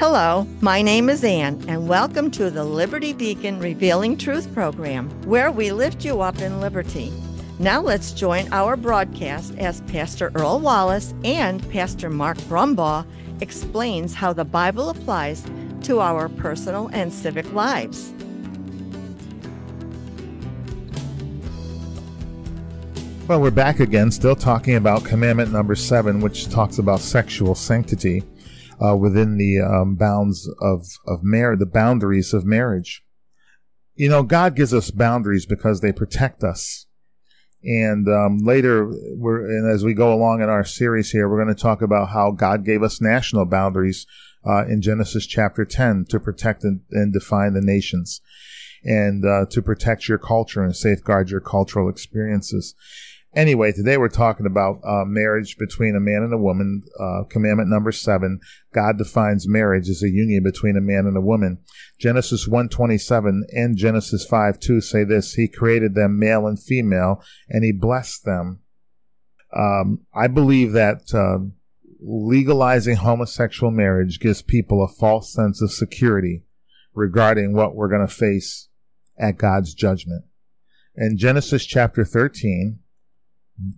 Hello, my name is Ann, and welcome to the Liberty Beacon Revealing Truth program, where we lift you up in liberty. Now let's join our broadcast as Pastor Earl Wallace and Pastor Mark Brumbaugh explains how the Bible applies to our personal and civic lives. Well, we're back again, still talking about commandment number seven, which talks about sexual sanctity uh, within the um, bounds of of marriage, the boundaries of marriage. You know, God gives us boundaries because they protect us. And um, later, we're and as we go along in our series here, we're going to talk about how God gave us national boundaries uh, in Genesis chapter ten to protect and, and define the nations, and uh, to protect your culture and safeguard your cultural experiences. Anyway, today we're talking about uh, marriage between a man and a woman. Uh, commandment number seven: God defines marriage as a union between a man and a woman. Genesis one twenty seven and Genesis five two say this: He created them male and female, and He blessed them. Um, I believe that uh, legalizing homosexual marriage gives people a false sense of security regarding what we're going to face at God's judgment. In Genesis chapter thirteen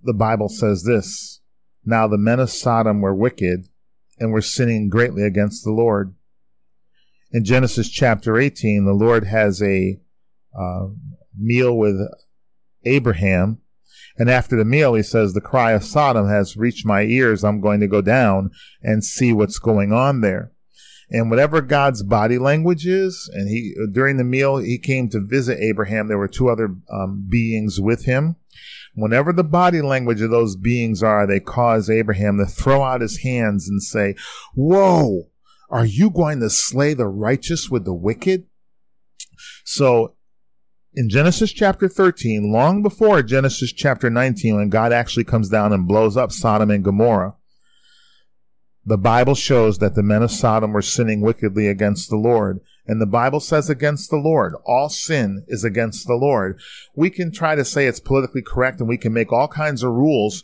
the Bible says this Now the men of Sodom were wicked and were sinning greatly against the Lord. In Genesis chapter 18, the Lord has a uh, meal with Abraham. And after the meal, he says, The cry of Sodom has reached my ears. I'm going to go down and see what's going on there. And whatever God's body language is, and he, during the meal, he came to visit Abraham. There were two other um, beings with him. Whenever the body language of those beings are, they cause Abraham to throw out his hands and say, Whoa, are you going to slay the righteous with the wicked? So in Genesis chapter 13, long before Genesis chapter 19, when God actually comes down and blows up Sodom and Gomorrah, the Bible shows that the men of Sodom were sinning wickedly against the Lord. And the Bible says against the Lord. All sin is against the Lord. We can try to say it's politically correct and we can make all kinds of rules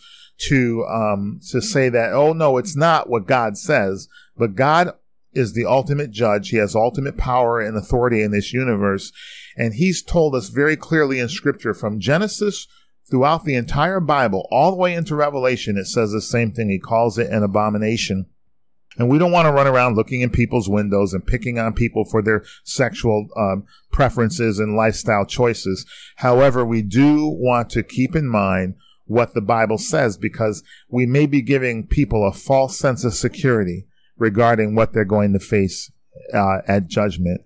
to, um, to say that, oh no, it's not what God says. But God is the ultimate judge. He has ultimate power and authority in this universe. And he's told us very clearly in scripture from Genesis throughout the entire Bible, all the way into Revelation, it says the same thing. He calls it an abomination. And we don't want to run around looking in people's windows and picking on people for their sexual um, preferences and lifestyle choices. However, we do want to keep in mind what the Bible says because we may be giving people a false sense of security regarding what they're going to face uh, at judgment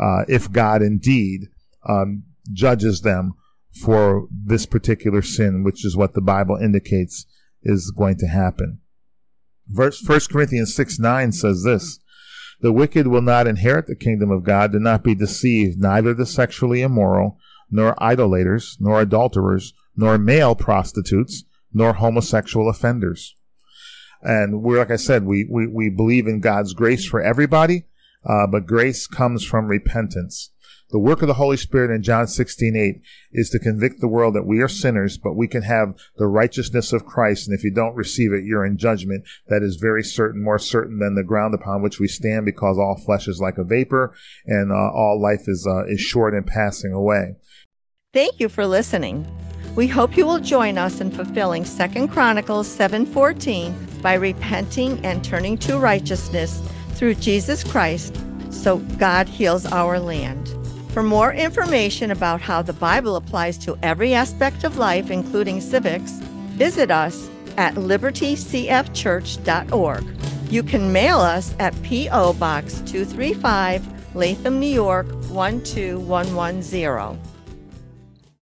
uh, if God indeed um, judges them for this particular sin, which is what the Bible indicates is going to happen. Verse 1 Corinthians 6 9 says this The wicked will not inherit the kingdom of God. Do not be deceived, neither the sexually immoral, nor idolaters, nor adulterers, nor male prostitutes, nor homosexual offenders. And we're, like I said, we, we, we believe in God's grace for everybody, uh, but grace comes from repentance. The work of the Holy Spirit in John 16, 8 is to convict the world that we are sinners, but we can have the righteousness of Christ. And if you don't receive it, you're in judgment. That is very certain, more certain than the ground upon which we stand because all flesh is like a vapor and uh, all life is, uh, is short and passing away. Thank you for listening. We hope you will join us in fulfilling 2 Chronicles 7:14 by repenting and turning to righteousness through Jesus Christ so God heals our land. For more information about how the Bible applies to every aspect of life, including civics, visit us at libertycfchurch.org. You can mail us at P.O. Box 235, Latham, New York 12110.